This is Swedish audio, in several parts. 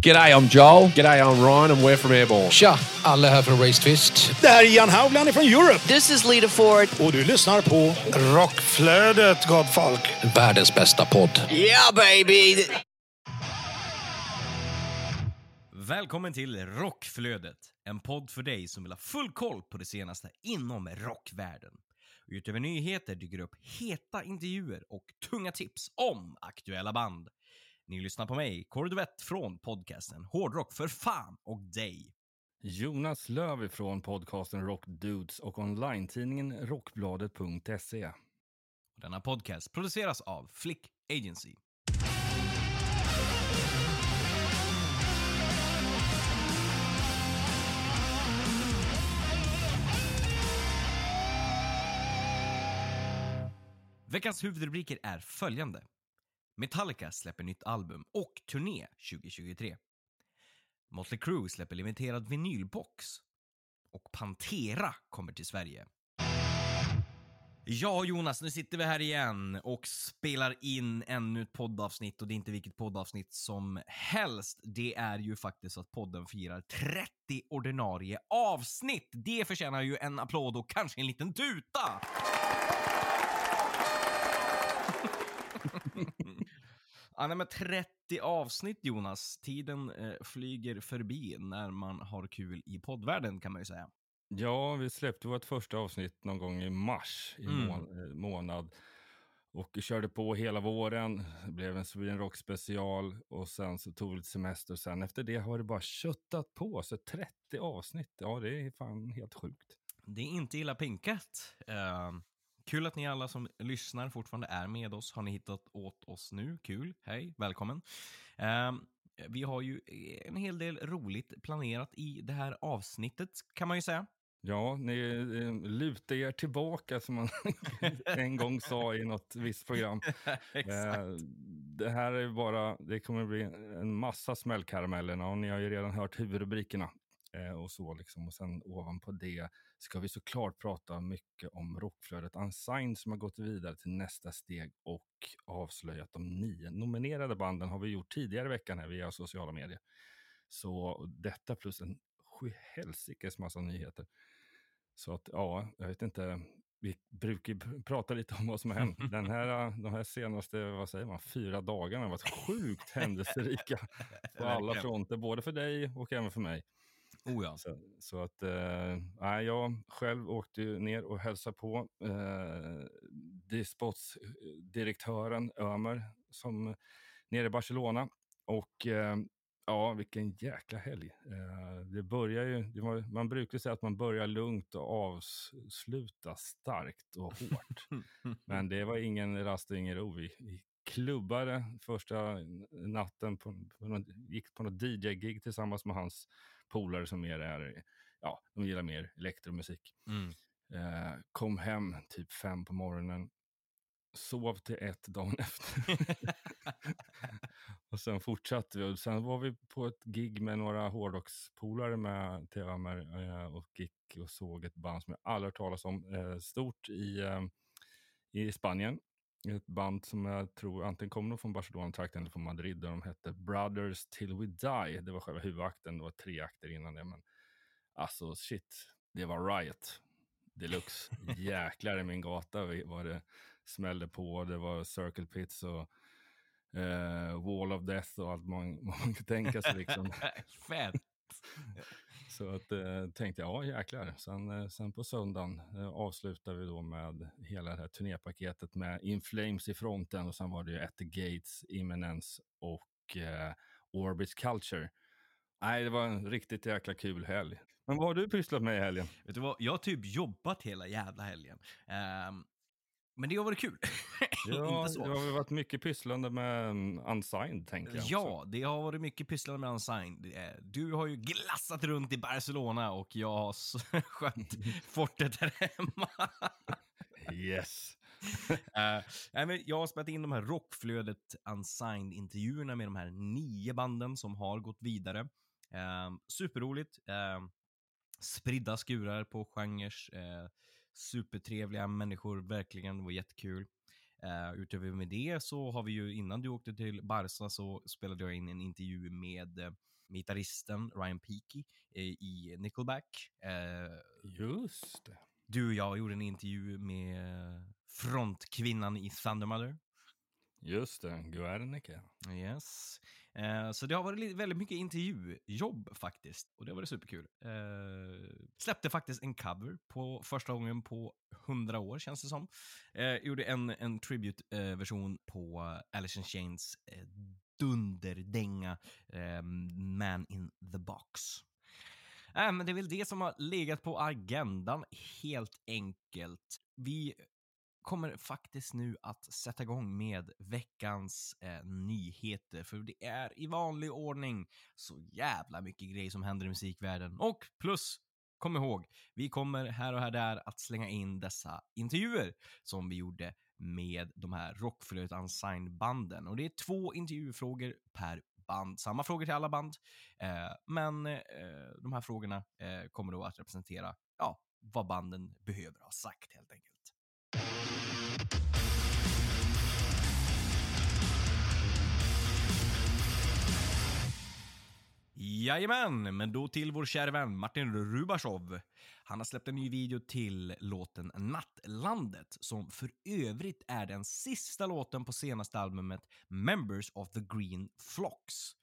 G'day, I'm Joel. G'day, I'm Ryan and we're from Airborne. Tja, alla här från Race Twist. Det här är Jan Haugland från Europe. This is Lita Ford. Och du lyssnar på Rockflödet, gott folk. Världens bästa podd. Yeah, baby! Välkommen till Rockflödet, en podd för dig som vill ha full koll på det senaste inom rockvärlden. Utöver nyheter dyker upp heta intervjuer och tunga tips om aktuella band. Ni lyssnar på mig, Kåre Duvett från podcasten Hårdrock för fan och dig. Jonas Löv ifrån podcasten Rock Dudes och online-tidningen rockbladet.se. Denna podcast produceras av Flick Agency. Veckans huvudrubriker är följande. Metallica släpper nytt album och turné 2023. Motley Crue släpper limiterad vinylbox. Och Pantera kommer till Sverige. Ja, Jonas, nu sitter vi här igen och spelar in ännu ett poddavsnitt och det är inte vilket poddavsnitt som helst. Det är ju faktiskt så att podden firar 30 ordinarie avsnitt. Det förtjänar ju en applåd och kanske en liten tuta. Ja, nej, men 30 avsnitt Jonas. Tiden eh, flyger förbi när man har kul i poddvärlden kan man ju säga. Ja, vi släppte vårt första avsnitt någon gång i mars i Mm. må- eh, månad. Och körde på hela våren. Det blev en Sweden Rock special och sen så tog vi lite semester. Och sen efter det har det bara köttat på. Så 30 avsnitt, ja det är fan helt sjukt. Det är inte illa pinkat. Eh, kul att ni alla som lyssnar fortfarande är med oss. Har ni hittat åt oss nu? Kul. Hej, välkommen. Eh, vi har ju en hel del roligt planerat i det här avsnittet kan man ju säga. Ja, ni eh, lutar er tillbaka som man en gång sa i något visst program. Eh, det här är bara, det kommer bli en massa smällkaramellerna och ni har ju redan hört huvudrubrikerna. Eh, och så liksom. Och sen ovanpå det ska vi såklart prata mycket om rockflödet Unsigned som har gått vidare till nästa steg och avslöjat de nio nominerade banden har vi gjort tidigare i veckan här via sociala medier. Så detta plus en sjuhelsikes massa nyheter. Så att ja, jag vet inte. Vi brukar prata lite om vad som har hänt. Den här, de här senaste, vad säger man, fyra dagarna har varit sjukt händelserika på alla fronter, både för dig och även för mig. Oh ja. Så, så att, eh, jag själv åkte ner och hälsade på eh, Dispots-direktören Ömer som nere i Barcelona. Och eh, ja, vilken jäkla helg. Eh, det börjar ju, det var, man brukar säga att man börjar lugnt och avslutar starkt och hårt. Men det var ingen rast och ingen ro. Vi, vi klubbade första natten, på, på gick på något DJ-gig tillsammans med hans polare som mer är, ja, de gillar mer elektromusik. Mm. Eh, kom hem typ fem på morgonen, sov till ett dagen efter. och sen fortsatte vi. Och sen var vi på ett gig med några hårdrockspolare med till Ömer eh, och gick och såg ett band som jag aldrig hört talas om. Eh, stort i, eh, i Spanien. Ett band som jag tror antingen kommer från Barcelona-trakten eller från Madrid. Där de hette Brothers Till We Die. Det var själva huvudakten. Det var tre akter innan det. Men alltså shit, det var Riot deluxe. Jäklar i min gata vad det smällde på. Det var Circle Pits och eh, Wall of Death och allt man, man kan tänka sig. Liksom. Fett. Så att, eh, tänkte jag, ja jäklar. Sen, eh, sen på söndagen eh, avslutar vi då med hela det här turnépaketet med In Flames i fronten och sen var det ju At the Gates, Imminence och eh, Orbits Culture. Nej, det var en riktigt jäkla kul helg. Men vad har du pysslat med i helgen? Vet du vad, jag har typ jobbat hela jävla helgen. Um, men det har varit kul. Ja, Inte så. det har varit mycket pysslande med Unsigned, tänker jag. Ja, det har varit mycket pysslande med Unsigned. Du har ju glassat runt i Barcelona och jag har skött fortet här hemma. Yes. Nej, men jag har spelat in de här Rockflödet Unsigned-intervjuerna med de här nio banden som har gått vidare. Eh, superroligt. Eh, spridda skurar på genrer. Eh, supertrevliga människor, verkligen. Det var jättekul. Uh, utöver med det så har vi ju, innan du åkte till Barca så spelade jag in en intervju med uh, gitarristen Ryan Peaky uh, i Nickelback. Just det. Du och jag gjorde en intervju med frontkvinnan i Thundermother. Just det, Guernica. Yes. Eh, så det har varit väldigt mycket intervjujobb faktiskt. Och det har varit superkul. Eh, släppte faktiskt en cover på första gången på hundra år känns det som. Eh, gjorde en, en tribute-version eh, på Alice in Chains eh, dunderdänga eh, Man in the Box. Äh, men det är väl det som har legat på agendan helt enkelt. Vi kommer faktiskt nu att sätta igång med veckans eh, nyheter, för det är i vanlig ordning så jävla mycket grejer som händer i musikvärlden. Och plus, kom ihåg, vi kommer här och här där att slänga in dessa intervjuer som vi gjorde med de här Rockflöjt-unsigned banden. Och det är två intervjufrågor per band. Samma frågor till alla band, eh, men eh, de här frågorna eh, kommer då att representera ja, vad banden behöver ha sagt helt enkelt. Jajamän, men då till vår kära vän Martin Rubashov. Han har släppt en ny video till låten Nattlandet, som för övrigt är den sista låten på senaste albumet Members of the Green Flocks.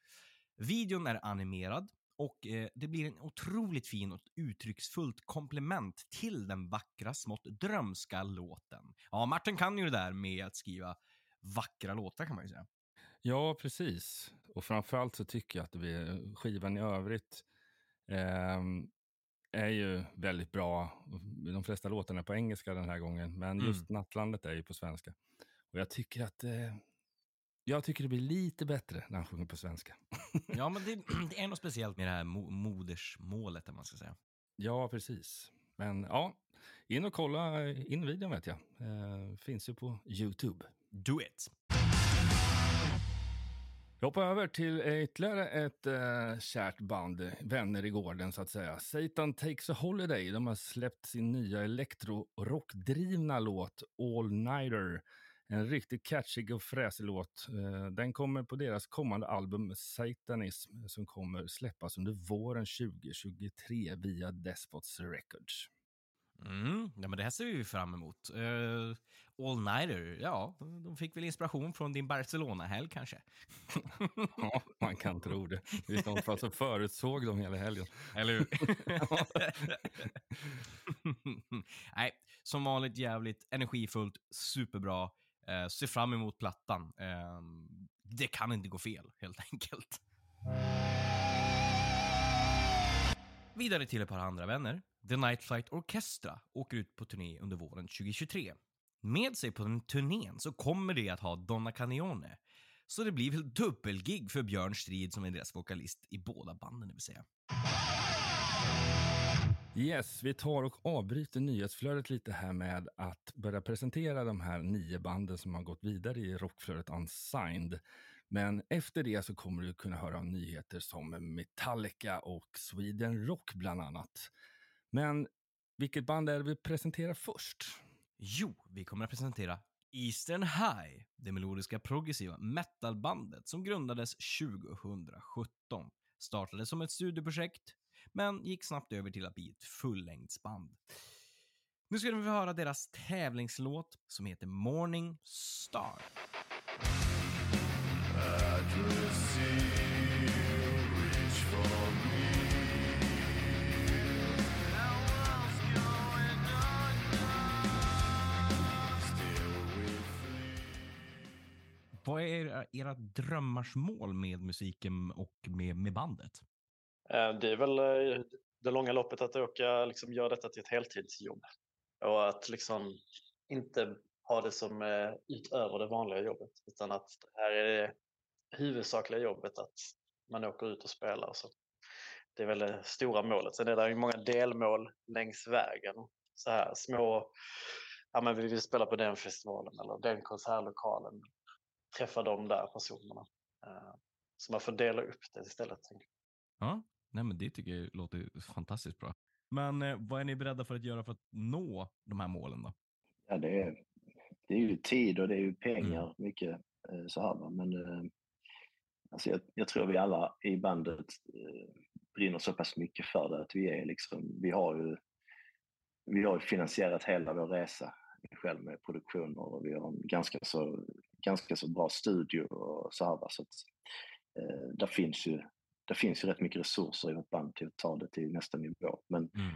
Videon är animerad och eh, det blir en otroligt fin och uttrycksfullt komplement till den vackra, smått drömska låten. Ja, Martin kan ju det där med att skriva vackra låtar kan man ju säga. Ja, precis. Och framförallt så tycker jag att det skivan i övrigt eh, är ju väldigt bra. De flesta låtarna är på engelska den här gången, men mm. just Nattlandet är ju på svenska. Och jag tycker att eh, jag tycker det blir lite bättre när han sjunger på svenska. ja, men det, det, är något speciellt med det här mo modersmålet, man ska säga. Ja, precis. Men ja, in och kolla in videon vet jag. Eh, finns ju på Youtube. Do it! Jag hoppar över till eh, ytterligare ett uh, kärt band, vänner i gården så att säga. Satan Takes a Holiday. De har släppt sin nya elektrorockdrivna låt All Nighter. En riktigt catchig och fräsig låt. Eh, den kommer på deras kommande album Satanism som kommer släppas under våren 2023 via Despots Records. Mm, ja, men det här ser vi fram emot. Uh, All Nighter, ja, de fick väl inspiration från din Barcelona-helg kanske? ja, man kan tro det. I så fall så förutsåg de hela helgen. Eller hur? Nej, som vanligt jävligt energifullt, superbra. Uh, ser fram emot plattan. Uh, det kan inte gå fel, helt enkelt. Vidare till ett par andra vänner. The Night Flight Orchestra åker ut på turné under våren 2023. Med sig på den turnén så kommer det att ha Donna Canione. Så det blir väl dubbelgig för Björn Strid som är deras vokalist i båda banden, det vill säga. Yes, vi tar och avbryter nyhetsflödet lite här med att börja presentera de här nio banden som har gått vidare i rockflödet Unsigned. Men efter det så kommer du kunna höra nyheter som Metallica och Sweden Rock bland annat. Men vilket band är det vi presenterar först? Jo, vi kommer att presentera Eastern High, det melodiska progressiva metalbandet som grundades 2017. Startade som ett studieprojekt, men gick snabbt över till att bli ett fullängdsband. Nu ska vi höra deras tävlingslåt som heter Morning Star. Vad är era drömmars mål med musiken och med, med bandet? Eh, det är väl eh, det långa loppet att åka, liksom, göra detta till ett heltidsjobb. Och att liksom inte ha det som eh, utöver det vanliga jobbet. Utan att det här är det huvudsakliga jobbet, att man åker ut och spelar. Så det är väl det stora målet. Sen är det många delmål längs vägen. Så här små, ja men vi vill spela på den festivalen eller den konsertlokalen träffa de där personerna. Eh, så man får dela upp det istället. Ja, nej men det tycker jag låter fantastiskt bra. Men eh, vad är ni beredda för att göra för att nå de här målen då? Ja, det är det är ju tid och det är ju pengar mycket eh, så här. Men eh, alltså jag, jag tror vi alla i bandet eh, brinner så pass mycket för det att vi är liksom, vi har ju vi har finansierat hela vår resa själv med produktioner och vi har en ganska så, ganska så bra studio och så här. va. Så att, eh, där, finns ju, där finns ju rätt mycket resurser i vårt band till att ta det till nästa nivå. Men Mm.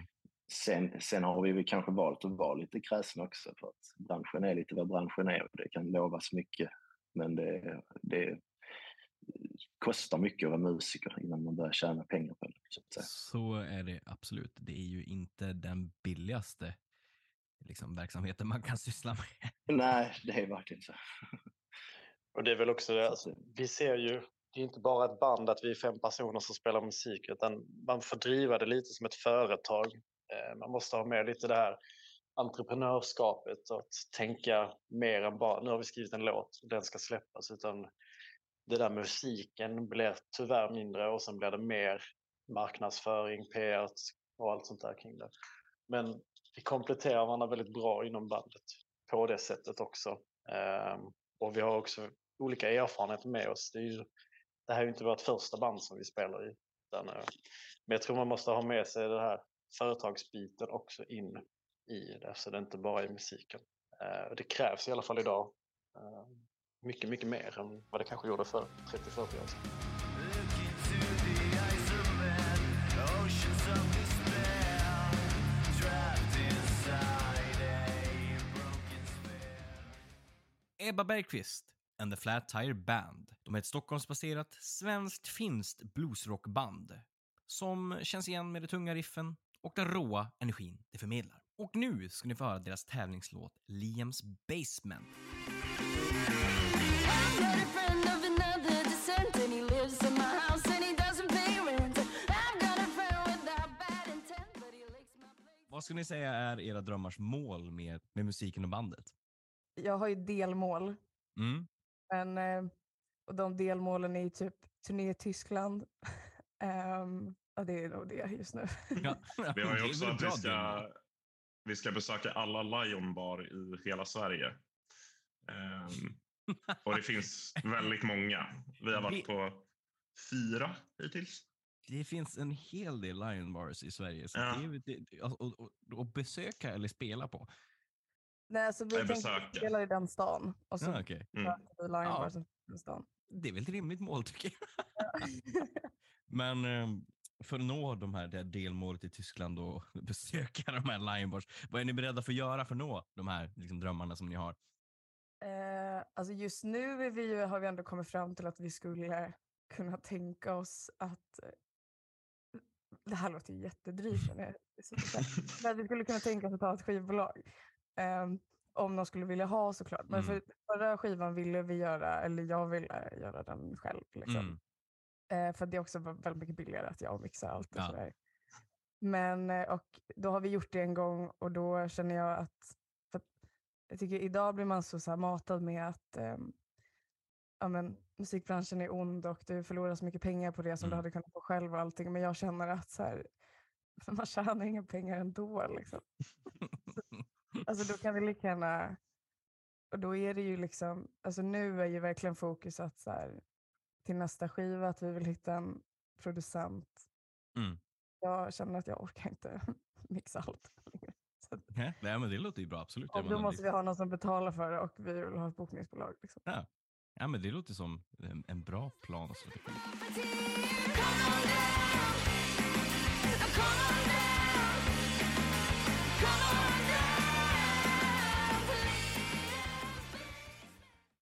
sen, sen har vi väl kanske valt att vara lite kräsna också för att branschen är lite vad branschen är och det kan lovas mycket. Men det, det kostar mycket att vara musiker innan man börjar tjäna pengar på det. Så. Så är det absolut. Det är ju inte den billigaste liksom, verksamheten man kan syssla med. Nej, det är verkligen så. Och det är väl också det, alltså, vi ser ju, det är inte bara ett band att vi är fem personer som spelar musik, utan man får driva det lite som ett företag. Eh, Man måste ha med lite det här entreprenörskapet och att tänka mer än bara, nu har vi skrivit en låt, den ska släppas, utan det där musiken blir tyvärr mindre och sen blir det mer marknadsföring, PR och allt sånt där kring det. Men vi kompletterar varandra väldigt bra inom bandet på det sättet också. Ehm, och vi har också olika erfarenheter med oss. Det, är ju, det här är ju inte vårt första band som vi spelar i. Utan, eh, men jag tror man måste ha med sig det här företagsbiten också in i det, så det inte bara är musiken. Eh, det krävs i alla fall idag eh, mycket, mycket mer än vad det kanske gjorde för 30-40 år sedan. Ebba Bergqvist and the Flat Tire Band. De är ett Stockholmsbaserat svenskt-finskt bluesrockband som känns igen med de tunga riffen och den råa energin det förmedlar. Och nu ska ni få höra deras tävlingslåt Liams Basement. Vad skulle ni säga är era drömmars mål med, med musiken och bandet? Jag har ju delmål, Mm. men, eh, och de delmålen är ju typ turné i Tyskland. Ehm, ja, det är nog det just nu. Ja. Vi har ju också att vi ska, vi ska besöka alla Lionbar i hela Sverige. Ehm, och det finns väldigt många. Vi har varit på fyra hittills. Det finns en hel del Lion Bars i Sverige. Så Ja. det och, och, och besöka eller spela på. Nej, alltså vi tänkte besöka. spela i den stan och så Ja, okej. Mm. Ja. Stan. Det är väl ett rimligt mål tycker jag. Men eh, för att nå de här, det här delmålet i Tyskland och besöka de här Lion Bars, vad är ni beredda för att göra för att nå de här liksom, drömmarna som ni har? Eh, alltså just nu är vi ju, har vi ändå kommit fram till att vi skulle kunna tänka oss att eh, det här låter ju jättedrygt. men så vi skulle kunna tänka oss att ta ett skivbolag. Ehm, om de skulle vilja ha såklart. Men Mm. för förra skivan ville vi göra, eller jag ville göra den själv. Liksom. Mm. Eh, för det är också väldigt mycket billigare att jag mixar allt och Ja. sådär. Men eh, och då har vi gjort det en gång och då känner jag att, att jag tycker idag blir man så, så matad med att ehm, ja, men, musikbranschen är ond och du förlorar så mycket pengar på det som du Mm. hade kunnat få själv och allting. Men jag känner att så här, man tjänar inga pengar ändå. Liksom. Alltså då kan vi lika gärna, och då är det ju liksom, alltså nu är ju verkligen fokus att så här, till nästa skiva att vi vill hitta en producent. Mm. Jag känner att jag orkar inte mixa allt. längre. Så Nej, men det låter ju bra, absolut. Ja, och då det- måste vi ha någon som betalar för det och vi vill ha ett bokningsbolag. Liksom. Ja, men det låter som en, en bra plan och strategi.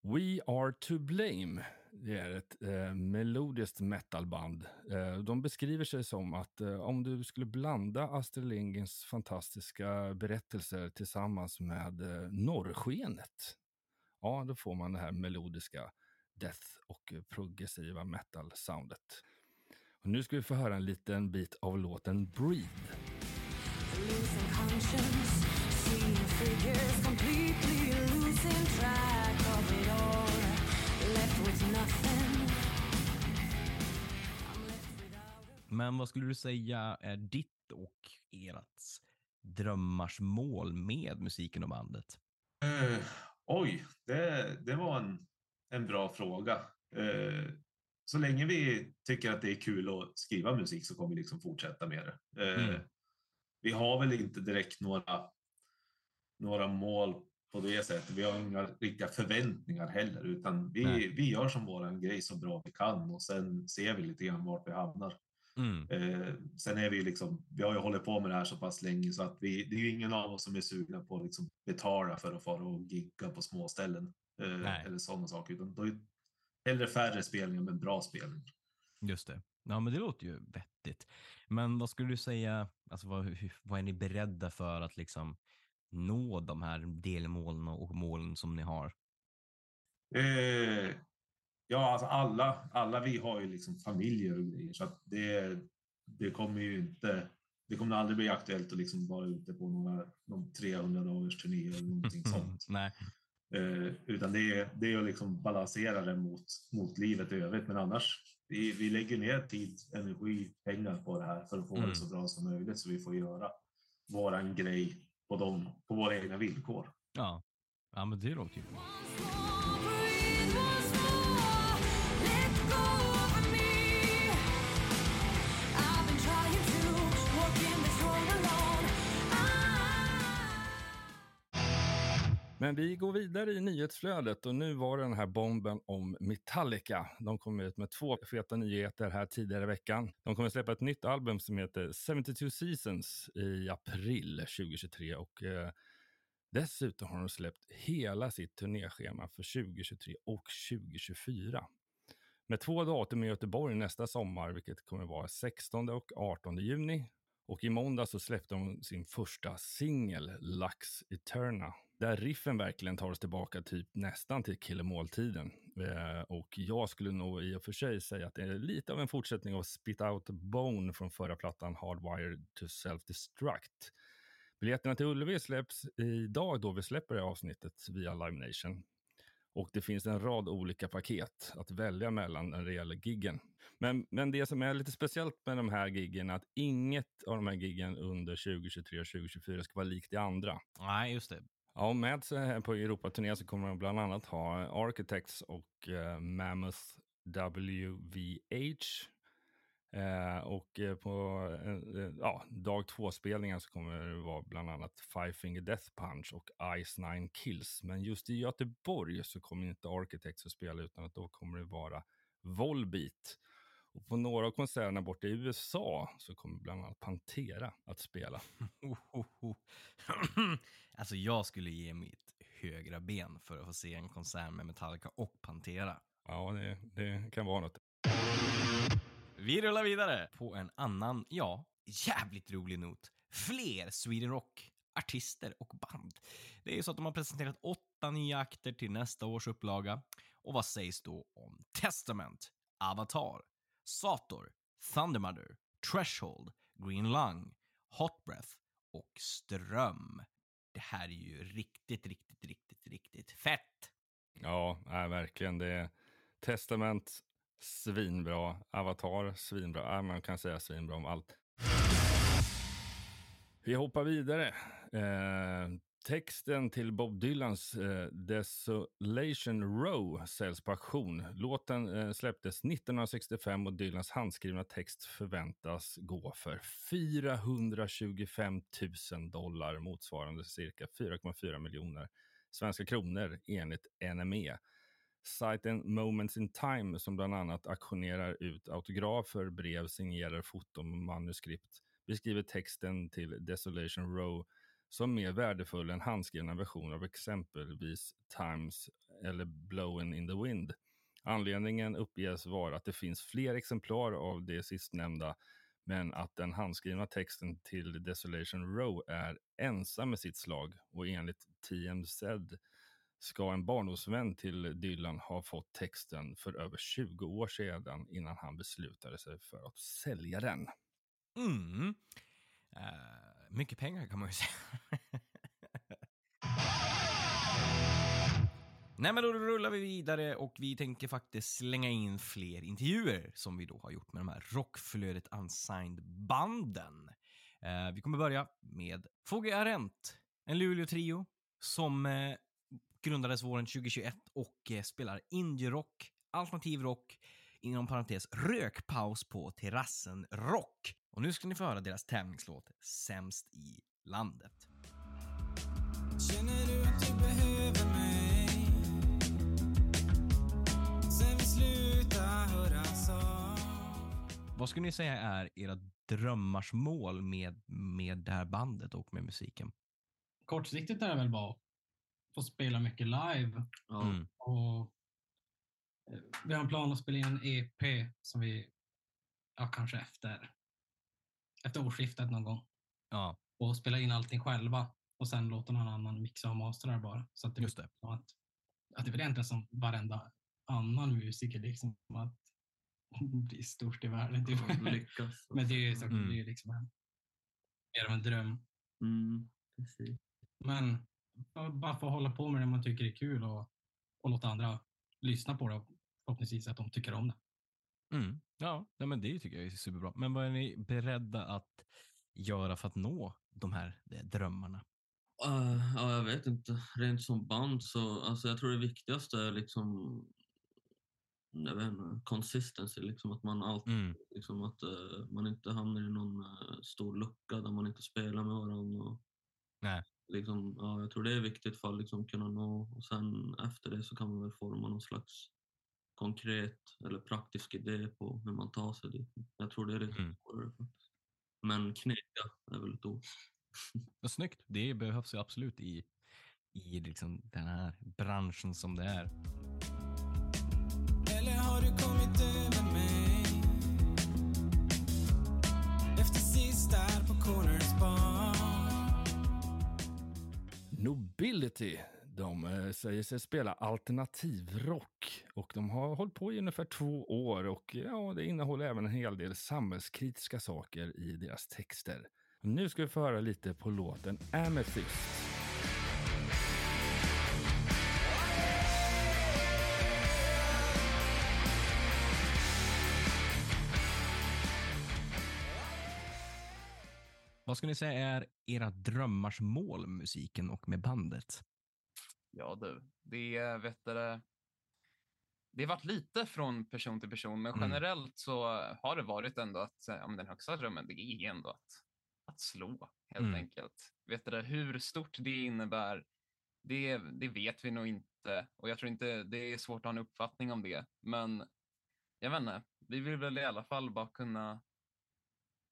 We Are To Blame. Det är ett eh, melodiskt metalband. Eh, de beskriver sig som att eh, om du skulle blanda Astrid Lindgrens fantastiska berättelser tillsammans med eh, norrskenet, ja, då får man det här melodiska death och progressiva metal-soundet. Och nu ska vi få höra en liten bit av låten Breathe. Men vad skulle du säga är ditt och ert drömmars mål med musiken och bandet? Eh, Oj, det, det var en, en bra fråga. Eh, så länge vi tycker att det är kul att skriva musik så kommer vi liksom fortsätta med det. Eh, Mm. Vi har väl inte direkt några, några mål på det sättet. Vi har inga riktiga förväntningar heller, utan vi, Nej. vi gör som våran grej så bra vi kan och sen ser vi lite grann vart vi hamnar. Mm. Eh, sen är vi liksom, vi har ju hållit på med det här så pass länge så att vi, det är ju ingen av oss som är sugna på att liksom betala för att fara och gigga på små ställen eh, eller sådana saker. Utan då är hellre färre spelningar men bra spelningar. Just det. Ja, men det låter ju vettigt. Men vad skulle du säga, alltså vad, vad är ni beredda för att liksom nå de här delmålen och målen som ni har? Eh, ja, alltså alla, alla vi har ju liksom familjer och grejer så att det, det kommer ju inte, det kommer aldrig bli aktuellt att liksom vara ute på några, någon 300 dagars turné eller någonting sånt. Nej. Eh, utan det är, det är att liksom balansera det mot, mot livet i övrigt. Men annars, vi, vi lägger ner tid, energi, pengar på det här för att få Mm. det så bra som möjligt så vi får göra våran grej på, dem, på våra egna villkor. Ja. Ja, men det låter ju bra. Men vi går vidare i nyhetsflödet och nu var det den här bomben om Metallica. De kom ut med två feta nyheter här tidigare i veckan. De kommer släppa ett nytt album som heter 72 Seasons i april 2023 och eh, dessutom har de släppt hela sitt turnéschema för 2023 och 2024. Med två datum i Göteborg nästa sommar, vilket kommer vara 16 och 18 juni. Och i måndag så släppte de sin första singel, Lux Eterna. Där riffen verkligen tar oss tillbaka typ nästan till killemåltiden. Eh, och jag skulle nog i och för sig säga att det är lite av en fortsättning av Spit Out Bone från förra plattan Hardwired to Self-Destruct. Biljetterna till Ullevi släpps idag då vi släpper det här avsnittet via Live Nation. Och det finns en rad olika paket att välja mellan när det gäller giggen. Men, men det som är lite speciellt med de här giggen är att inget av de här giggen under 2023 och 2024 ska vara likt det andra. Nej, just det. Ja, med så här på Europaturné så kommer de bland annat ha Architects och eh, Mammoth WVH. Eh, och eh, på eh, eh, ja, dag två-spelningen så kommer det vara bland annat Five Finger Death Punch och Ice Nine Kills. Men just i Göteborg så kommer inte Architects att spela utan att då kommer det vara Volbeat. Och på några av konserterna borta i USA så kommer bland annat Pantera att spela. alltså jag skulle ge mitt högra ben för att få se en konsert med Metallica och Pantera. Ja, det, det kan vara något. Vi rullar vidare på en annan, ja, jävligt rolig not. Fler Sweden Rock artister och band. Det är ju så att de har presenterat åtta nya akter till nästa års upplaga. Och vad sägs då om Testament, Avatar, Sator, Thundermother, Threshold, Green Lung, Hot Breath och Ström. Det här är ju riktigt, riktigt, riktigt, riktigt fett. Ja, nej, verkligen. Det är Testament, svinbra. Avatar, svinbra. Ja, man kan säga svinbra om allt. Vi hoppar vidare. Eh, texten till Bob Dylans eh, Desolation Row säljs på auktion. Låten eh, släpptes 1965 och Dylans handskrivna text förväntas gå för 425 000 dollar motsvarande cirka 4,4 miljoner svenska kronor enligt NME. Sajten Moments in Time som bland annat auktionerar ut autografer, brev, signerar foton och manuskript beskriver texten till Desolation Row som mer värdefull än handskrivna versioner av exempelvis Times eller Blowing in the Wind. Anledningen uppges vara att det finns fler exemplar av det sistnämnda men att den handskrivna texten till Desolation Row är ensam med sitt slag och enligt TMZ ska en barndomsvän till Dylan ha fått texten för över 20 år sedan innan han beslutade sig för att sälja den. Mm. Uh, mycket pengar kan man ju säga. Nej, men då rullar vi vidare och vi tänker faktiskt slänga in fler intervjuer som vi då har gjort med de här Rockflödet Unsigned-banden. Uh, eh, vi kommer börja med Fogge Arendt, en Luleå-trio som uh, grundades våren 2021 och eh, spelar indie-rock, alternativ rock, inom parentes rökpaus på terrassen rock. Och nu ska ni få höra deras tävlingslåt Sämst i landet. Känner du att du behöver mig? Sen vi slutar höras av Vad skulle ni säga är era drömmars mål med, med det här bandet och med musiken? Kortsiktigt är det väl bara att få spela mycket live. Mm. Och eh, vi har en plan att spela in en EP som vi, ja kanske efter, efter årsskiftet någon gång. Ja. Och spela in allting själva och sen låta någon annan mixa och mastra det bara. Så att det, Just det. Att, att det är väl egentligen som varenda annan musiker, liksom att bli störst i världen. Typ. Ja, lyckas. Men det är ju så, Mm. det är ju liksom en, mer av en dröm. Mm, precis. Men bara- få hålla på med det man tycker är kul och, och låta andra lyssna på det och förhoppningsvis att de tycker om det. Mm. Ja, nej, men det tycker jag är superbra. Men vad är ni beredda att göra för att nå de här eh, drömmarna? Uh, ja, jag vet inte. Rent som band så, alltså jag tror det viktigaste är liksom, jag vet inte, consistency, liksom att man alltid, Mm. liksom att eh, man inte hamnar i någon eh, stor lucka där man inte spelar med varandra. Och, Nej. Liksom, ja, jag tror det är viktigt för att liksom kunna nå och sen efter det så kan man väl forma någon slags konkret eller praktisk idé på hur man tar sig dit. Jag tror det är lite Mm. svårare faktiskt. Men knega är väl ett ord. Vad snyggt. Det behövs ju absolut i, i liksom den här branschen som det är. Eller har du kommit över mig? Efter sist där på Corners bar Nobility. De eh, säger sig spela alternativrock och de har hållit på i ungefär två år och ja, det innehåller även en hel del samhällskritiska saker i deras texter. Nu ska vi få höra lite på låten Amethyst. Vad skulle ni säga är era drömmars mål med musiken och med bandet? Ja du, det vet du, det har varit lite från person till person, men Mm. generellt så har det varit ändå att ja, men den högsta drömmen, det är ändå att, att slå helt Mm. enkelt. Vet du, hur stort det innebär, det, det vet vi nog inte och jag tror inte det är svårt att ha en uppfattning om det. Men jag vet inte, vi vill väl i alla fall bara kunna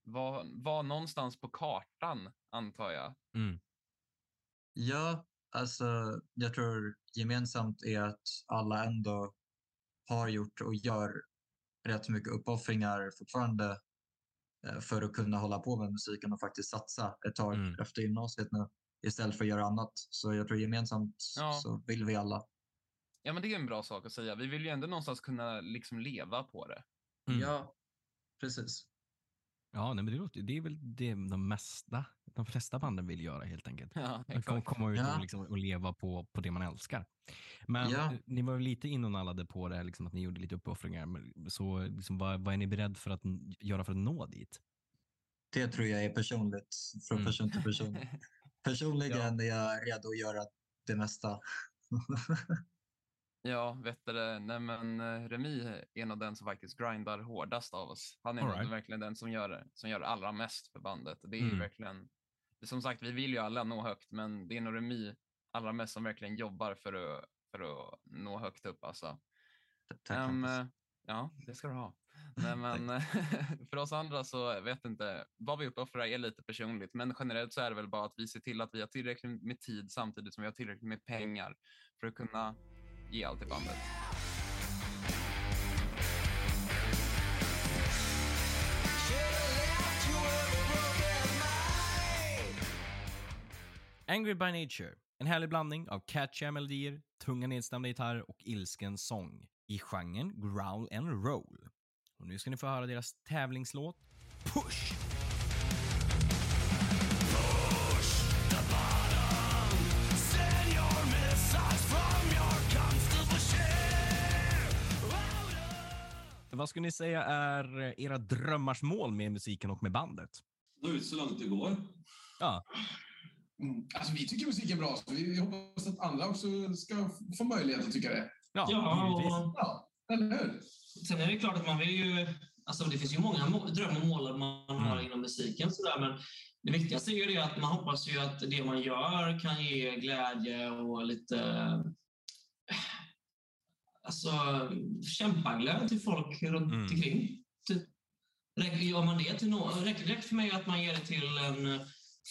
vara, vara någonstans på kartan, antar jag. Mm. Ja, alltså jag tror gemensamt är att alla ändå har gjort och gör rätt mycket uppoffringar fortfarande eh, för att kunna hålla på med musiken och faktiskt satsa ett tag Mm. efter gymnasiet nu istället för att göra annat. Så jag tror gemensamt Ja. så vill vi alla. Ja, men det är en bra sak att säga. Vi vill ju ändå någonstans kunna liksom leva på det. Mm. Ja, precis. Ja, nej, men det, låter, det är väl det de mesta, de flesta banden vill göra helt enkelt. Ja, Att kom, komma ut Ja. och, liksom, och leva på, på det man älskar. Men Ja. eh, ni var lite inonallade på det, liksom, att ni gjorde lite uppoffringar. Så liksom, vad, vad är ni beredd för att göra för att nå dit? Det tror jag är personligt från Mm. person till person. Personligen är jag redo att göra det mesta. Ja, vet du? Nej, men eh, Remi är nog den som faktiskt grindar hårdast av oss. Han är All right. verkligen den som gör, som gör allra mest för bandet. Det är Mm. verkligen, som sagt, vi vill ju alla nå högt, men det är nog Remi allra mest som verkligen jobbar för att, för att nå högt upp. Alltså. Tack eh, ja, det ska du ha. Nej, men för oss andra så vet inte, vad vi uppoffrar är lite personligt, men generellt så är det väl bara att vi ser till att vi har tillräckligt med tid samtidigt som vi har tillräckligt med pengar för att kunna ge allt till bandet. Angry by Nature. En härlig blandning av catchiga melodier, tunga nedstämda gitarrer och ilsken sång i genren growl and roll. Och nu ska ni få höra deras tävlingslåt Push! Vad skulle ni säga är era drömmars mål med musiken och med bandet? Nå ut så långt det går. Ja. Mm. Alltså, vi tycker musik är bra, så vi, vi hoppas att andra också ska få möjlighet att tycka det. Ja, givetvis. Ja, eller hur? Sen är det klart att man vill ju... Alltså det finns ju många må- dröm och mål man Mm. har inom musiken. Sådär, men det viktigaste är ju det att man hoppas ju att det man gör kan ge glädje och lite alltså, kämpaglöd till folk runt Mm. omkring. Typ, räcker- Gör man det till någon, räcker det för mig att man ger det till en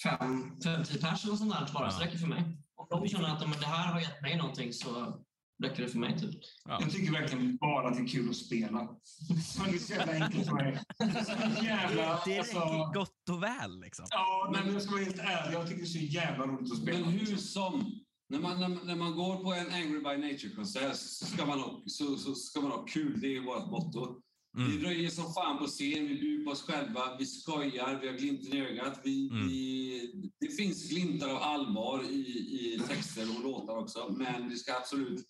fem, fem tio personer och sånt där bara, så Ja. räcker det för mig. Om de känner att men, det här har gett mig någonting så räcker det för mig. Typ. Jag tycker verkligen bara att det är kul att spela. Det är så jävla enkelt för mig. Så jävla, Det alltså, räcker gott och väl liksom. Ja, men jag ska vara helt ärlig. Jag tycker det är så jävla roligt att spela. Men hur som, när man, när, man- när man går på en Angry by Nature-konsert så ska man ha, så, så ska man ha kul. Det är vårt motto. Vi röjer som fan på scen, vi bjuder på oss själva, vi skojar, vi har glimten i ögat. Vi, vi, det finns glimtar av allvar i, i texter och låtar också, men det ska absolut...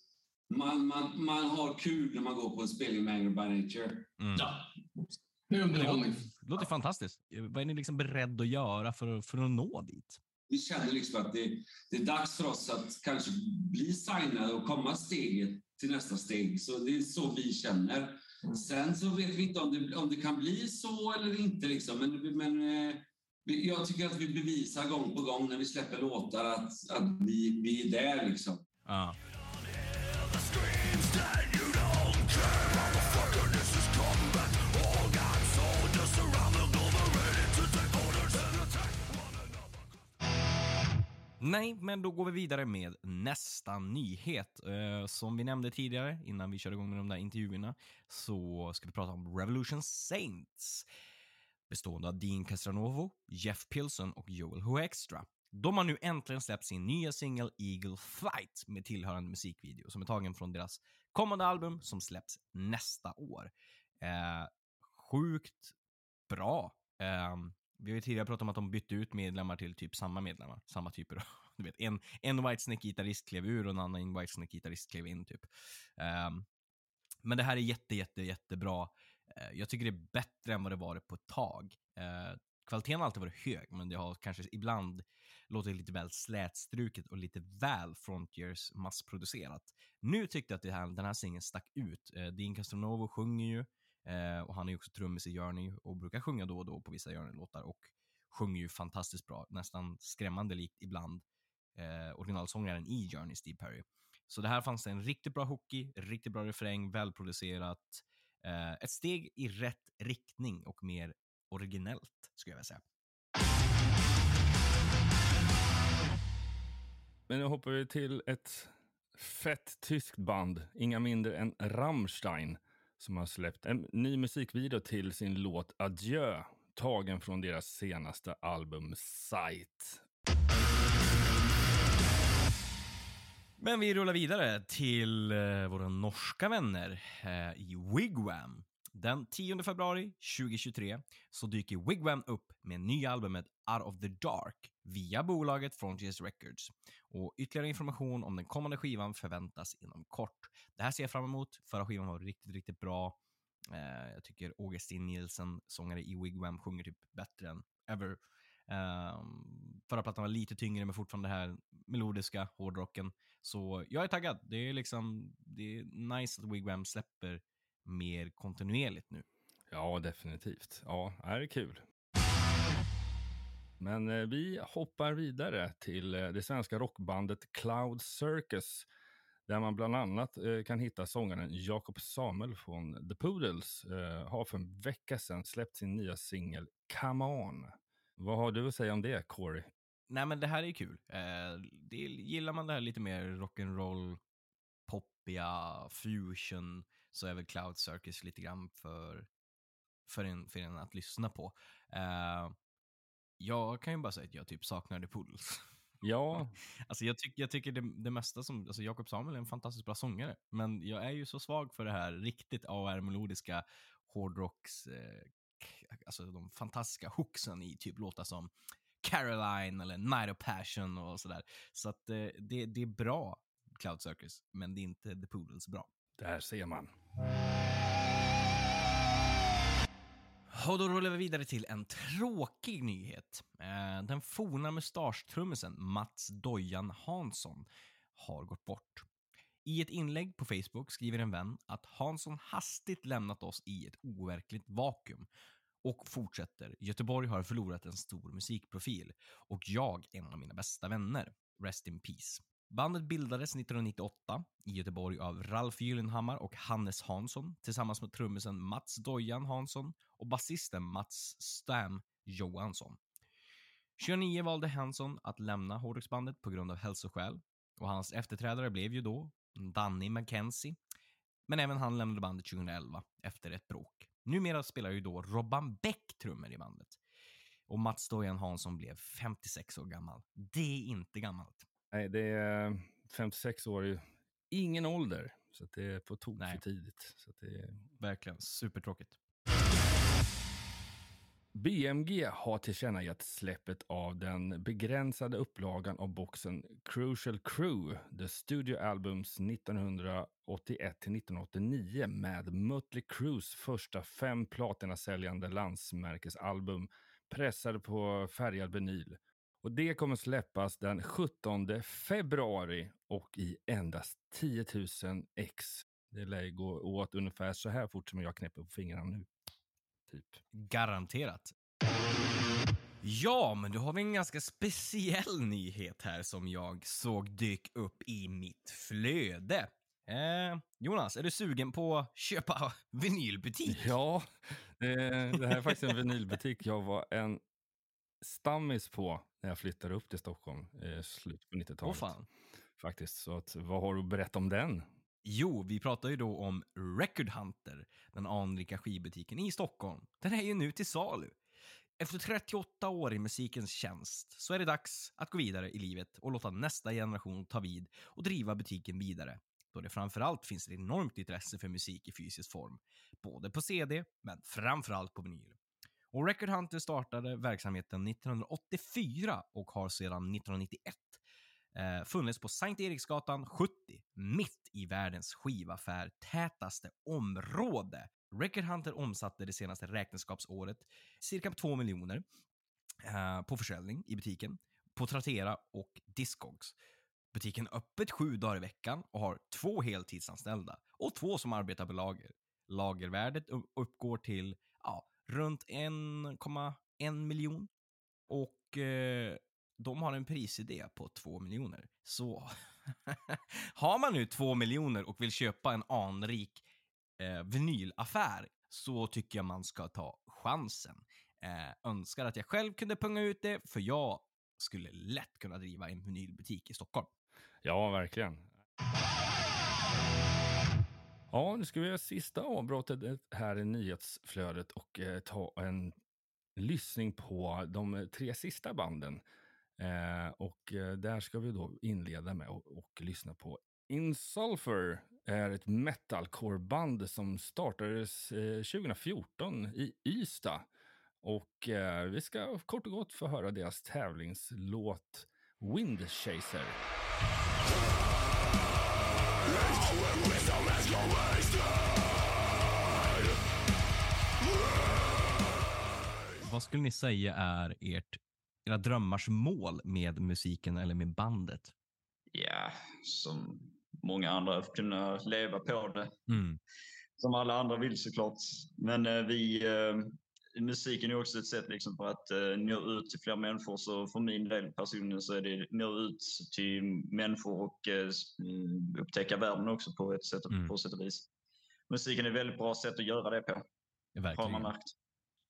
Man, man, man har kul när man går på en spelning med Angry by Nature. Mm. Ja. Det. Det låter fantastiskt. Vad är ni liksom beredd att göra för, för att nå dit? Vi känner liksom att det, det är dags för oss att kanske bli signade och komma steget till nästa steg. Så det är så vi känner. Sen så vet vi inte om det, om det kan bli så eller inte. Liksom. Men, men eh, jag tycker att vi bevisar gång på gång när vi släpper låtar att, att vi, vi är där. Liksom. Ja. Nej, men då går vi vidare med nästa nyhet. Eh, som vi nämnde tidigare, innan vi körde igång med de där intervjuerna, så ska vi prata om Revolution Saints. Bestående av Dean Castranovo, Jeff Pilson och Joel Hoextra. De har nu äntligen släppt sin nya singel Eagle Flight med tillhörande musikvideo som är tagen från deras kommande album som släpps nästa år. Eh, sjukt bra. Eh, vi har ju tidigare pratat om att de bytte ut medlemmar till typ samma medlemmar, samma typer. av- Du vet, en, en Whitesnake-gitarrist klev ur och en annan Whitesnake-gitarrist klev in typ. Um, men det här är jätte, jätte, jättebra. Uh, jag tycker det är bättre än vad det varit på ett tag. Uh, kvaliteten har alltid varit hög, men det har kanske ibland låtit lite väl slätstruket och lite väl Frontiers massproducerat. Nu tyckte jag att det här, den här singeln stack ut. Uh, Dean Castronovo sjunger ju eh, och han är ju också trummis i Journey och brukar sjunga då och då på vissa Journey-låtar och sjunger ju fantastiskt bra, nästan skrämmande likt ibland eh, originalsångaren i Journey, Steve Perry. Så det här fanns det en riktigt bra hockey, riktigt bra refräng, välproducerat. Eh, ett steg i rätt riktning och mer originellt, skulle jag vilja säga. Men nu hoppar vi till ett fett tyskt band, inga mindre än Rammstein, som har släppt en ny musikvideo till sin låt Adjö, tagen från deras senaste album Sight. Men vi rullar vidare till eh, våra norska vänner eh, i Wigwam. Den 10 februari 2023 så dyker Wigwam upp med nya albumet Out of the Dark via bolaget Frontiers Records. Och ytterligare information om den kommande skivan förväntas inom kort. Det här ser jag fram emot. Förra skivan var riktigt, riktigt bra. Eh, jag tycker Augustin Nielsen, sångare i Wigwam, sjunger typ bättre än ever. Eh, förra plattan var lite tyngre, men fortfarande det här melodiska hårdrocken. Så jag är taggad. Det är liksom, det är nice att Wigwam släpper mer kontinuerligt nu. Ja, definitivt. Ja, det är kul. Men eh, vi hoppar vidare till eh, det svenska rockbandet Cloud Circus där man bland annat eh, kan hitta sångaren Jakob Samuel från The Poodles eh, har för en vecka sedan släppt sin nya singel Come On. Vad har du att säga om det, Corey? Nej, men det här är kul. Eh, det, gillar man det här lite mer rock'n'roll, poppiga, fusion, så är väl Cloud Circus lite grann för, för, en, för en att lyssna på. Eh, jag kan ju bara säga att jag typ saknar The Poodles. Ja. alltså jag, tyck, jag tycker det, det mesta som, alltså Jakob Samuel är en fantastiskt bra sångare, men jag är ju så svag för det här riktigt AR-melodiska hårdrocks, eh, alltså de fantastiska hooksen i typ låtar som Caroline eller Night of Passion och sådär. Så att eh, det, det är bra, Cloud Circus, men det är inte The Poodles bra. Där ser man. Och då rullar vi vidare till en tråkig nyhet. Eh, den forna mustaschtrummisen Mats Dojan Hansson har gått bort. I ett inlägg på Facebook skriver en vän att Hansson hastigt lämnat oss i ett overkligt vakuum och fortsätter. Göteborg har förlorat en stor musikprofil och jag en av mina bästa vänner. Rest in peace. Bandet bildades 1998 i Göteborg av Ralf Gyllenhammar och Hannes Hansson tillsammans med trummisen Mats Dojan Hansson och basisten Mats Stam Johansson. 29 valde Hansson att lämna hårdrocksbandet på grund av hälsoskäl och hans efterträdare blev ju då Danny McKenzie. Men även han lämnade bandet 2011 efter ett bråk. Numera spelar ju då Robban Bäck trummor i bandet. Och Mats Dojan Hansson blev 56 år gammal. Det är inte gammalt. Nej, det är 56 år är ingen ålder. Så det är på tok för tidigt. Så det är... Verkligen supertråkigt. BMG har tillkännagett släppet av den begränsade upplagan av boxen Crucial Crew, The Studio Albums 1981 till 1989 med Mötley Crues första fem platinasäljande landsmärkesalbum pressade på färgad vinyl. Och det kommer släppas den 17 februari och i endast 10 000 ex. Det lär gå åt ungefär så här fort som jag knäpper på fingrarna nu. Typ. Garanterat. Ja, men då har vi en ganska speciell nyhet här som jag såg dyka upp i mitt flöde. Eh, Jonas, är du sugen på att köpa vinylbutik? Ja, eh, det här är faktiskt en vinylbutik jag var en stammis på när jag flyttade upp till Stockholm i slutet på 90-talet. Åh fan. Faktiskt, så att, vad har du att berätta om den? Jo, vi pratar ju då om Record Hunter, den anrika skivbutiken i Stockholm. Den är ju nu till salu. Efter 38 år i musikens tjänst så är det dags att gå vidare i livet och låta nästa generation ta vid och driva butiken vidare. Då det framförallt finns ett enormt intresse för musik i fysisk form. Både på CD, men framförallt på vinyl. Och Record Hunter startade verksamheten 1984 och har sedan 1991 eh, funnits på Sankt Eriksgatan 70, mitt i världens skivaffär tätaste område. Record Hunter omsatte det senaste räkenskapsåret cirka 2 miljoner eh, på försäljning i butiken på Tratera och Discogs. Butiken är öppet sju dagar i veckan och har två heltidsanställda och två som arbetar på lager. Lagervärdet uppgår till runt 1,1 miljon och eh, de har en prisidé på 2 miljoner. Så har man nu 2 miljoner och vill köpa en anrik eh, vinylaffär så tycker jag man ska ta chansen. Eh, önskar att jag själv kunde punga ut det, för jag skulle lätt kunna driva en vinylbutik i Stockholm. Ja, verkligen. Ja, nu ska vi göra sista avbrottet eh, här i nyhetsflödet och eh, ta en lyssning på de eh, tre sista banden. Eh, och eh, där ska vi då inleda med och, och lyssna på Insulfur är ett metalcore-band som startades eh, 2014 i Ystad. Och eh, vi ska kort och gott få höra deras tävlingslåt Wind Chaser. Vad skulle ni säga är ert, era drömmars mål med musiken eller med bandet? Ja, som många andra, kunna leva på det. Mm. Som alla andra vill såklart. Men eh, vi, eh, musiken är också ett sätt liksom för att eh, nå ut till fler människor. Så för min del personligen så är det nå ut till människor och eh, mm, upptäcka världen också på ett sätt, Mm. på sätt och vis. Musiken är ett väldigt bra sätt att göra det på. Har man märkt.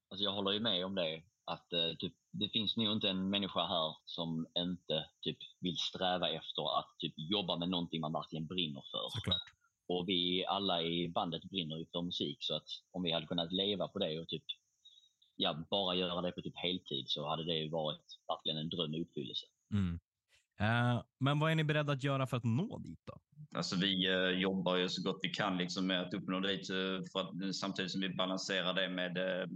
Alltså jag håller ju med om det. Att eh, typ, det finns nog inte en människa här som inte typ, vill sträva efter att typ, jobba med någonting man verkligen brinner för. Såklart. Och vi alla i bandet brinner ju för musik så att om vi hade kunnat leva på det och typ, ja, bara göra det på typ heltid så hade det ju varit verkligen en dröm i uppfyllelse. Mm. Eh, men vad är ni beredda att göra för att nå dit då? Alltså vi eh, jobbar ju så gott vi kan liksom med att uppnå dit eh, för att, samtidigt som vi balanserar det med eh,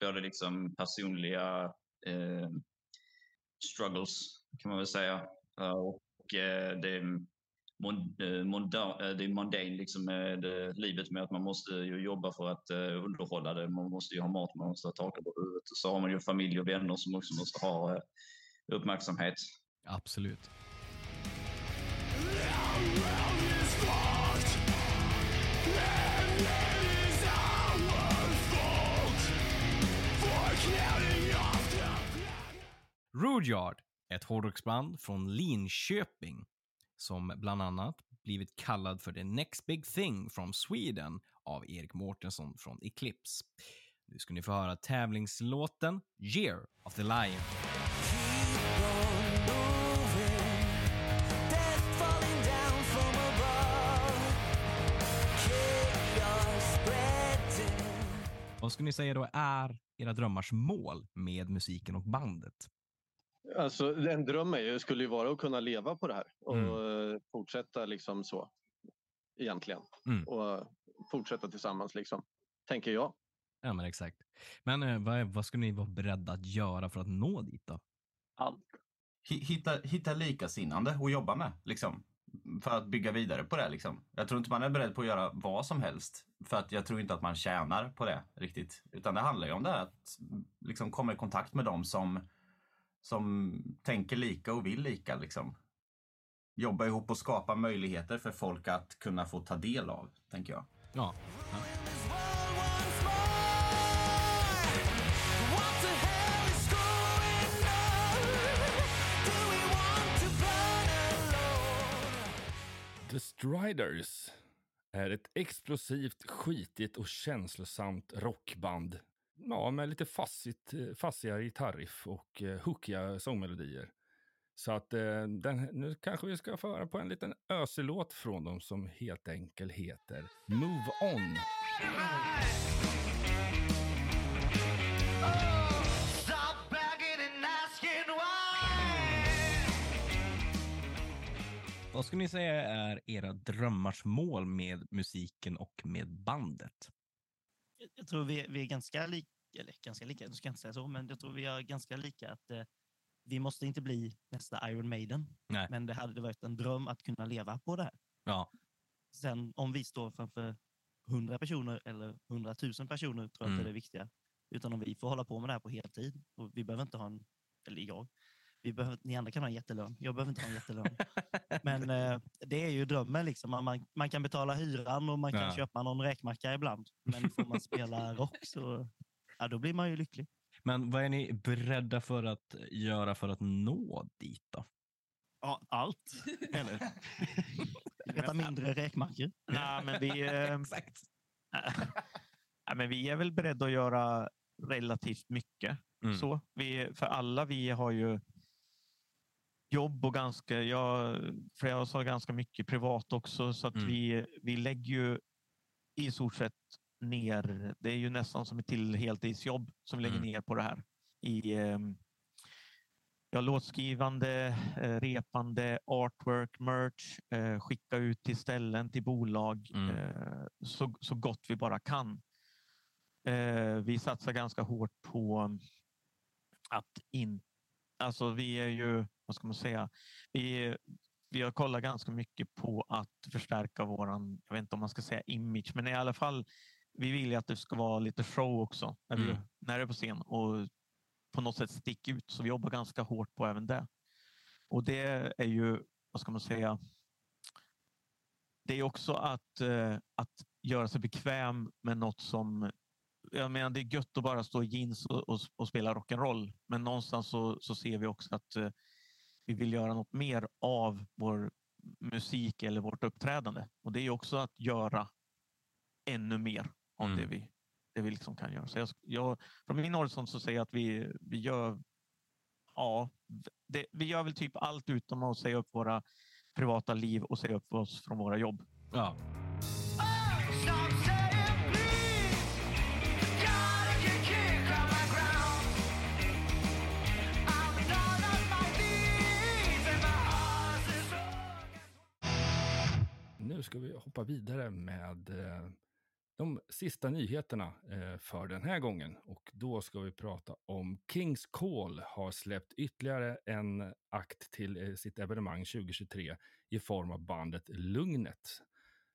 både liksom personliga eh, struggles kan man väl säga. Eh, och eh, det, eh, eh, det är mundane liksom med eh, livet med att man måste ju jobba för att underhålla det. Man måste ju ha mat, man måste ha tak över huvudet. Och så har man ju familj och vänner som också måste ha uppmärksamhet. Absolut. Rudyard, ett hårdrocksband från Linköping som bland annat blivit kallad för the next big thing from Sweden av Erik Mårtensson från Eclipse. Nu ska ni få höra tävlingslåten Year of the Lion. Vad skulle ni säga då är era drömmars mål med musiken och bandet? Alltså, en dröm är ju, skulle ju vara att kunna leva på det här och eh, fortsätta liksom så. Egentligen. Mm. Och fortsätta tillsammans liksom. Tänker jag. Ja, men exakt. Men eh, vad, vad skulle ni vara beredda att göra för att nå dit då? Allt. Hitta, hitta likasinnande och jobba med. Liksom, för att bygga vidare på det. Liksom. Jag tror inte man är beredd på att göra vad som helst. För att jag tror inte att man tjänar på det riktigt. Utan det handlar ju om det här att liksom, komma i kontakt med dem som, som tänker lika och vill lika. Liksom. Jobba ihop och skapa möjligheter för folk att kunna få ta del av, tänker jag. Ja. The Striders är ett explosivt, skitigt och känslosamt rockband. Ja, med lite fassigt, fassiga gitarriff och eh, hookiga sångmelodier. Så att eh, den, nu kanske vi ska få höra på en liten ösig låt från dem som helt enkelt heter Move On. Vad skulle ni säga är era drömmars mål med musiken och med bandet? Jag- tror vi, är- vi är ganska lika, eller ganska lika, jag ska inte säga så, men jag tror vi är ganska lika att eh, vi måste inte bli nästa Iron Maiden. Nej. Men det hade varit en dröm att kunna leva på det här. Ja. Sen om vi står framför 100 personer eller 100 000 personer tror jag inte Mm. det är viktiga. Utan om vi får hålla på med det här på heltid. Och vi behöver inte ha en, eller jag, vi behöver, ni andra kan ha en jättelön. Jag behöver inte ha en jättelön. Men eh, det är ju drömmen. Liksom. Man- Man, kan betala hyran och man kan Ja. köpa någon räkmacka ibland. Men får man spela rock så ja, då blir man ju lycklig. Men vad är ni beredda för att göra för att nå dit då? Ja, allt. Eller? Äta mindre räkmackor. Nej, men vi, eh, Nej, men vi är väl beredda att göra relativt mycket. Mm. Så, vi, för alla vi har ju jobb och ganska, jag, flera av oss har ganska mycket privat också. Så att Mm. vi, vi lägger ju i stort sett ner, det är ju nästan som ett till heltidsjobb som vi lägger Mm. ner på det här. I ehm, ja, låtskrivande, eh, repande, artwork, merch, eh, skicka ut till ställen, till bolag Mm. eh, så, så gott vi bara kan. Eh, vi satsar ganska hårt på att in, alltså vi är ju, vad ska man säga, vi, vi har kollat ganska mycket på att förstärka våran, jag vet inte om man ska säga image, men i alla fall, vi vill ju att det ska vara lite show också när, vi, Mm. när det är på scen och på något sätt sticka ut. Så vi jobbar ganska hårt på även det. Och det är ju, vad ska man säga, det är också att, eh, att göra sig bekväm med något som jag menar, det är gött att bara stå i jeans och, och, och spela rock'n'roll. Men någonstans så, så ser vi också att eh, vi vill göra något mer av vår musik eller vårt uppträdande. Och det är också att göra ännu mer av Mm. det vi, det vi liksom kan göra. Så jag, jag, från min horisont så säger jag att vi, vi gör ja, det, vi gör väl typ allt utom att säga upp våra privata liv och säga upp oss från våra jobb. Ja. Nu ska vi hoppa vidare med eh, de sista nyheterna eh, för den här gången. Och då ska vi prata om Kings Call har släppt ytterligare en akt till eh, sitt evenemang 2023 i form av bandet Lugnet.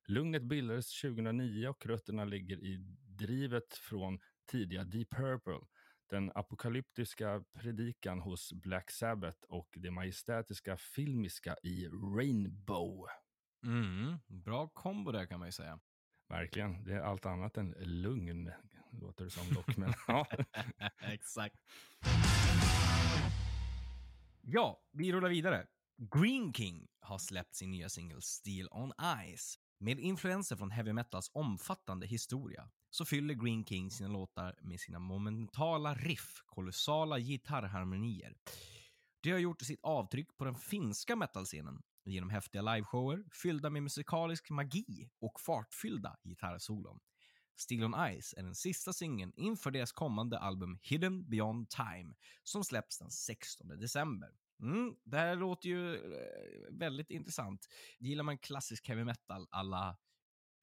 Lugnet bildades 2009 och rötterna ligger i drivet från tidiga Deep Purple, den apokalyptiska predikan hos Black Sabbath och det majestätiska filmiska i Rainbow. Mm, bra kombo där kan man ju säga. Verkligen. Det är allt annat än lugn, låter det som dock. Men, ja. Exakt. Ja, vi rullar vidare. Green King har släppt sin nya singel Steel on Ice. Med influenser från heavy metals omfattande historia så fyller Green King sina låtar med sina monumentala riff, kolossala gitarrharmonier. De har gjort sitt avtryck på den finska metalscenen genom häftiga liveshower fyllda med musikalisk magi och fartfyllda gitarrsolon. Steel on Ice är den sista singeln inför deras kommande album Hidden Beyond Time som släpps den 16 december. Mm, det här låter ju eh, väldigt intressant. Gillar man klassisk heavy metal alla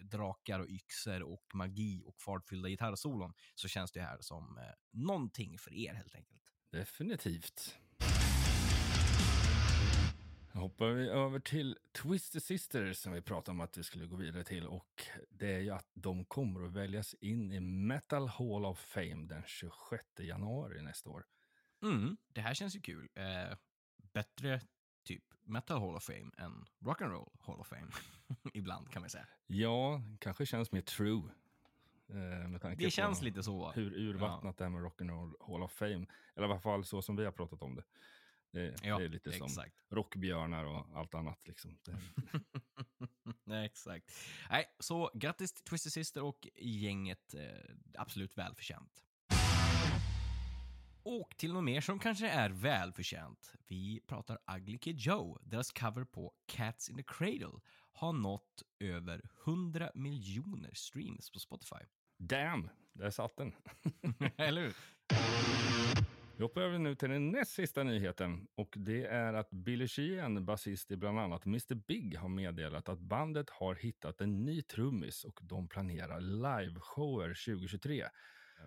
drakar och yxor och magi och fartfyllda gitarrsolon så känns det här som eh, någonting för er helt enkelt. Definitivt. Hoppar vi över till Twisted Sisters som vi pratade om att vi skulle gå vidare till och det är ju att de kommer att väljas in i Metal Hall of Fame den 26 januari nästa år. Mm, det här känns ju kul. Eh, bättre typ Metal Hall of Fame än Rock'n'Roll Hall of Fame. Ibland kan man säga. Ja, kanske känns mer true. eh, Med tanke Det känns på lite så. Hur urvattnat det är med Rock'n'Roll Hall of Fame. Eller i alla fall så som vi har pratat om det. Det, Ja, det är lite som exakt. rockbjörnar och allt annat. Liksom. Nej, exakt. Nej, så grattis till Twisted Sister och gänget. Eh, absolut välförtjänt. Och till något mer som kanske är välförtjänt. Vi pratar Ugly Kid Joe. Deras cover på Cats in the Cradle har nått över 100 miljoner streams på Spotify. Damn, där satt den. Eller hur? Vi hoppar över nu till den näst sista nyheten och det är att Billy Sheehan, basist i bland annat Mr Big, har meddelat att bandet har hittat en ny trummis och de planerar liveshower 2023.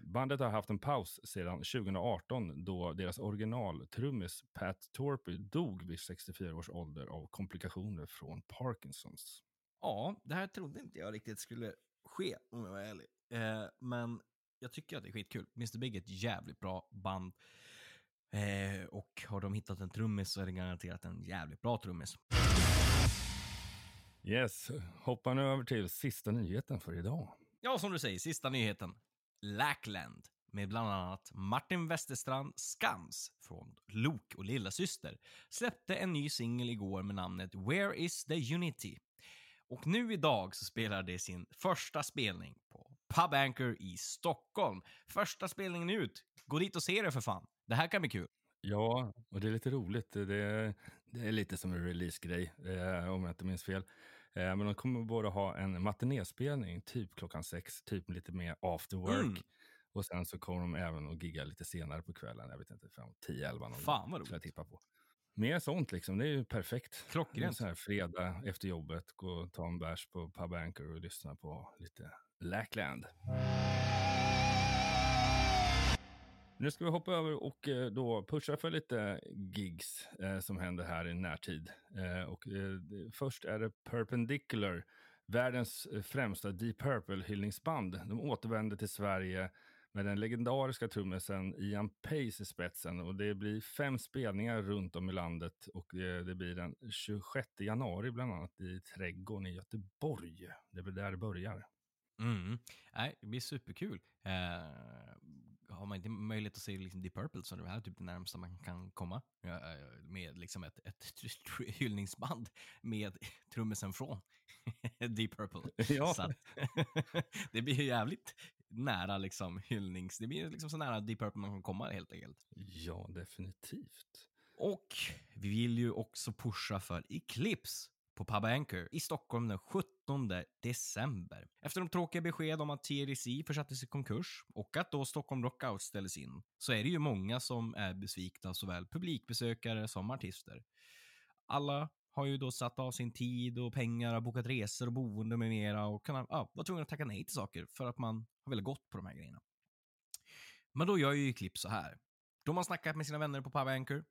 Bandet har haft en paus sedan 2018 då deras originaltrummis Pat Torpy dog vid 64 års ålder av komplikationer från Parkinsons. Ja, det här trodde inte jag riktigt skulle ske om jag var ärlig. Eh, men jag tycker att det är skitkul. Mr Big är ett jävligt bra band. Eh, och har de hittat en trummis så är det garanterat en jävligt bra trummis. Yes, hoppar nu över till sista nyheten för idag. Ja, som du säger, sista nyheten. Lackland med bland annat Martin Westerstrand Skams från Lok och Lilla Syster släppte en ny singel igår med namnet Where is the Unity? Och nu idag så spelar det sin första spelning på Pub Anchor i Stockholm. Första spelningen ut. Gå dit och se det för fan. Det här kan bli kul. Ja, och det är lite roligt. Det är, det är lite som en releasegrej, eh, om jag inte minns fel. Eh, men de kommer både ha en matinéspelning, typ klockan sex, typ lite mer after work. Mm. Och sen så kommer de även att gigga lite senare på kvällen. Jag vet inte, fram 10-11 någon Fan, vad jag tippa på. Mer sånt liksom, det är ju perfekt. Klockrent. En sån här fredag efter jobbet, gå och ta en bärs på Pub Anchor och lyssna på lite Lackland. Nu ska vi hoppa över och eh, då pusha för lite gigs eh, som händer här i närtid. Eh, och, eh, först är det Perpendicular, världens eh, främsta Deep Purple-hyllningsband. De återvänder till Sverige med den legendariska trummisen Ian Pace i spetsen. Och det blir fem spelningar runt om i landet och eh, det blir den 26 januari bland annat i Trädgården i Göteborg. Det blir där det börjar. Mm. Nej, det blir superkul. Eh, har man inte möjlighet att se liksom Deep Purple så är det här typ det närmsta man kan komma. Med liksom ett, ett hyllningsband med trummisen från Deep Purple. Ja. Så att, det blir ju jävligt nära liksom hyllnings... Det blir liksom så nära Deep Purple man kan komma helt enkelt. Ja, definitivt. Och vi vill ju också pusha för Eclipse på Pub Anchor i Stockholm den 17 december. Efter de tråkiga besked om att TLC försattes i konkurs och att då Stockholm Rockout ställdes in så är det ju många som är besvikna, såväl publikbesökare som artister. Alla har ju då satt av sin tid och pengar, och bokat resor och boende med mera och kan ja, vara tvungen att tacka nej till saker för att man har velat gått på de här grejerna. Men då gör ju Klipp så här. De har snackat med sina vänner på Pub Anchor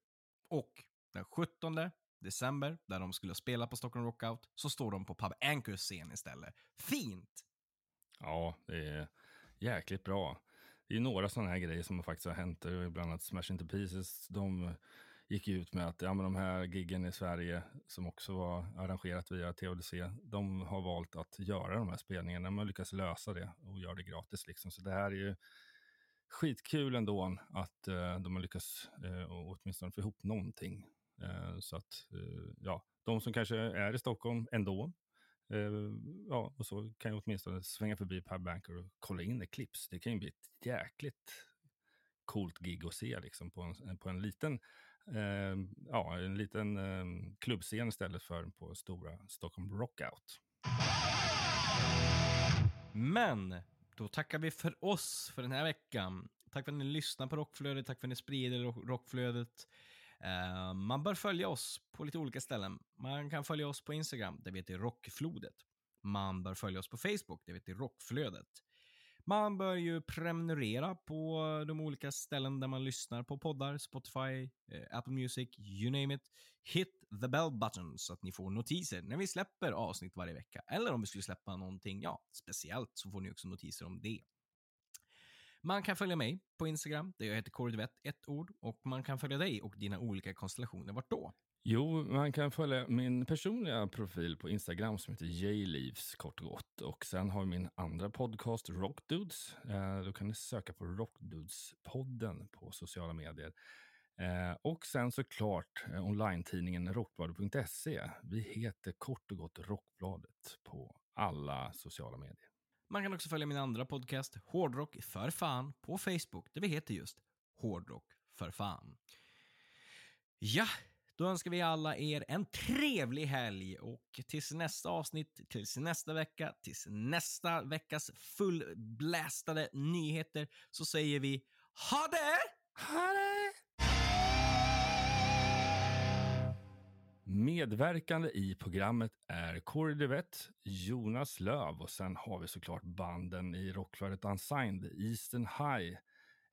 och den 17 december, där de skulle spela på Stockholm Rockout, så står de på Pub Anchors scen istället. Fint! Ja, det är jäkligt bra. Det är några sådana här grejer som faktiskt har hänt. Bland annat Smash Into Pieces. De gick ut med att ja, men de här giggen i Sverige som också var arrangerat via THDC, de har valt att göra de här spelningarna. De har lyckats lösa det och göra det gratis. Liksom. Så det här är ju skitkul ändå att uh, de har lyckats uh, åtminstone få ihop någonting. Eh, så att, eh, ja, de som kanske är i Stockholm ändå, eh, ja, och så kan jag åtminstone svänga förbi Per Banker och kolla in Eclipse. Det kan ju bli ett jäkligt coolt gig att se liksom, på, en, på en liten eh, ja, en liten eh, klubbscen istället för på stora Stockholm Rockout. Men då tackar vi för oss för den här veckan. Tack för att ni lyssnar på Rockflödet, tack för att ni sprider Rockflödet. Eh, man bör följa oss på lite olika ställen. Man kan följa oss på Instagram, det heter Rockflodet. Man bör följa oss på Facebook, det heter Rockflödet. Man bör ju prenumerera på de olika ställen där man lyssnar på poddar, Spotify, eh, Apple Music, you name it. Hit the bell button så att ni får notiser när vi släpper avsnitt varje vecka. Eller om vi skulle släppa någonting, ja, speciellt så får ni också notiser om det. Man kan följa mig på Instagram, där jag heter Kåreduvett, ett ord. Och man kan följa dig och dina olika konstellationer. Vart då? Jo, man kan följa min personliga profil på Instagram som heter Jleaves kort och gott. Och sen har vi min andra podcast Rockdudes. Eh, då kan ni söka på Rockdudes-podden på sociala medier. Eh, och sen såklart eh, online-tidningen rockbladet.se. Vi heter kort och gott Rockbladet på alla sociala medier. Man kan också följa min andra podcast, Hårdrock för fan, på Facebook, där vi heter just Hårdrock för fan. Ja, då önskar vi alla er en trevlig helg och tills nästa avsnitt, tills nästa vecka, tills nästa veckas fullblästade nyheter så säger vi ha det! Ha det! Medverkande i programmet är Corey Devette, Jonas Löv och sen har vi såklart banden i rockflödet Unsigned, Eastern High,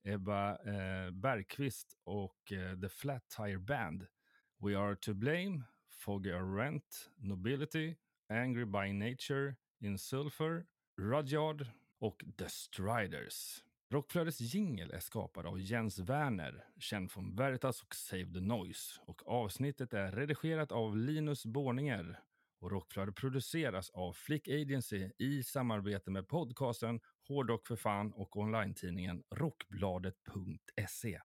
Ebba eh, Bergqvist och eh, The Flat Tire Band. We Are To Blame, Foggy Rent, Nobility, Angry By Nature, In Sulfur, Rudyard och The Striders. Rockflödets jingel är skapad av Jens Werner, känd från Veritas och Save the Noise. Och avsnittet är redigerat av Linus Borninger. Och Rockflödet produceras av Flick Agency i samarbete med podcasten Hårdrock för fan och online-tidningen Rockbladet.se.